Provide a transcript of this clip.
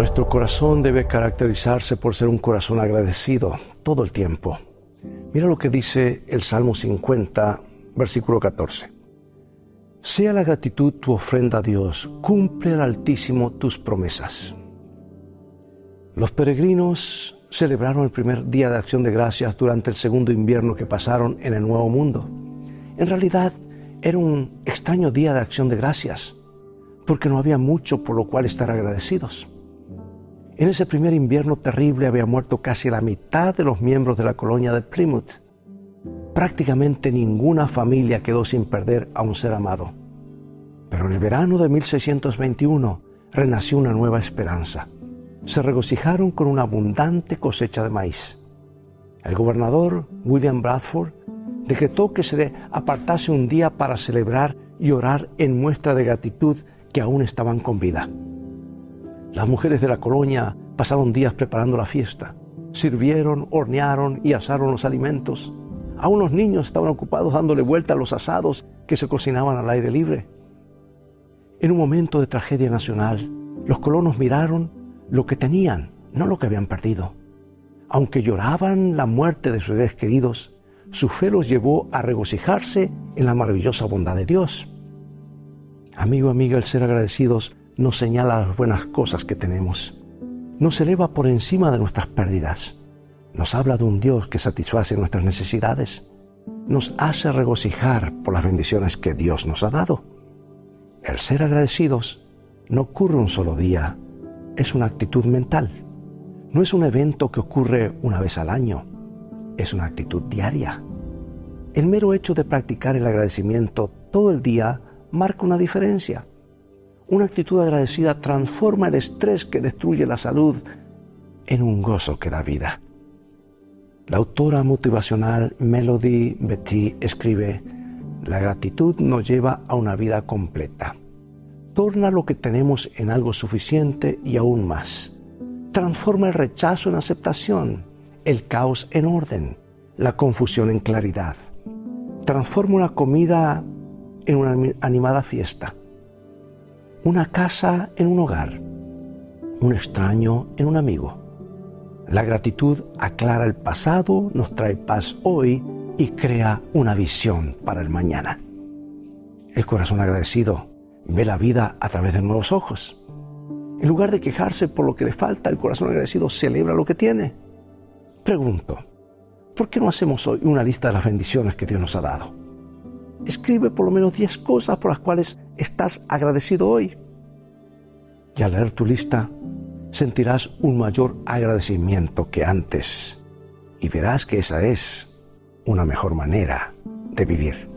Nuestro corazón debe caracterizarse por ser un corazón agradecido todo el tiempo. Mira lo que dice el Salmo 50, versículo 14. Sea la gratitud tu ofrenda a Dios, cumple al Altísimo tus promesas. Los peregrinos celebraron el primer día de acción de gracias durante el segundo invierno que pasaron en el Nuevo Mundo. En realidad era un extraño día de acción de gracias, porque no había mucho por lo cual estar agradecidos. En ese primer invierno terrible había muerto casi la mitad de los miembros de la colonia de Plymouth. Prácticamente ninguna familia quedó sin perder a un ser amado. Pero en el verano de 1621 renació una nueva esperanza. Se regocijaron con una abundante cosecha de maíz. El gobernador William Bradford decretó que se apartase un día para celebrar y orar en muestra de gratitud que aún estaban con vida. Las mujeres de la colonia pasaron días preparando la fiesta. Sirvieron, hornearon y asaron los alimentos. Aún los niños estaban ocupados dándole vuelta a los asados que se cocinaban al aire libre. En un momento de tragedia nacional, los colonos miraron lo que tenían, no lo que habían perdido. Aunque lloraban la muerte de sus seres queridos, su fe los llevó a regocijarse en la maravillosa bondad de Dios. Amigo, amiga, el ser agradecidos nos señala las buenas cosas que tenemos, nos eleva por encima de nuestras pérdidas, nos habla de un Dios que satisface nuestras necesidades, nos hace regocijar por las bendiciones que Dios nos ha dado. El ser agradecidos no ocurre un solo día, es una actitud mental. No es un evento que ocurre una vez al año, es una actitud diaria. El mero hecho de practicar el agradecimiento todo el día marca una diferencia. Una actitud agradecida transforma el estrés que destruye la salud en un gozo que da vida. La autora motivacional Melody Betty escribe, la gratitud nos lleva a una vida completa. Torna lo que tenemos en algo suficiente y aún más. Transforma el rechazo en aceptación, el caos en orden, la confusión en claridad. Transforma una comida en una animada fiesta una casa en un hogar, un extraño en un amigo. La gratitud aclara el pasado, nos trae paz hoy y crea una visión para el mañana. El corazón agradecido ve la vida a través de nuevos ojos. En lugar de quejarse por lo que le falta, el corazón agradecido celebra lo que tiene. Pregunto, ¿por qué no hacemos hoy una lista de las bendiciones que Dios nos ha dado? Escribe por lo menos 10 cosas por las cuales estás agradecido hoy. Y al leer tu lista, sentirás un mayor agradecimiento que antes y verás que esa es una mejor manera de vivir.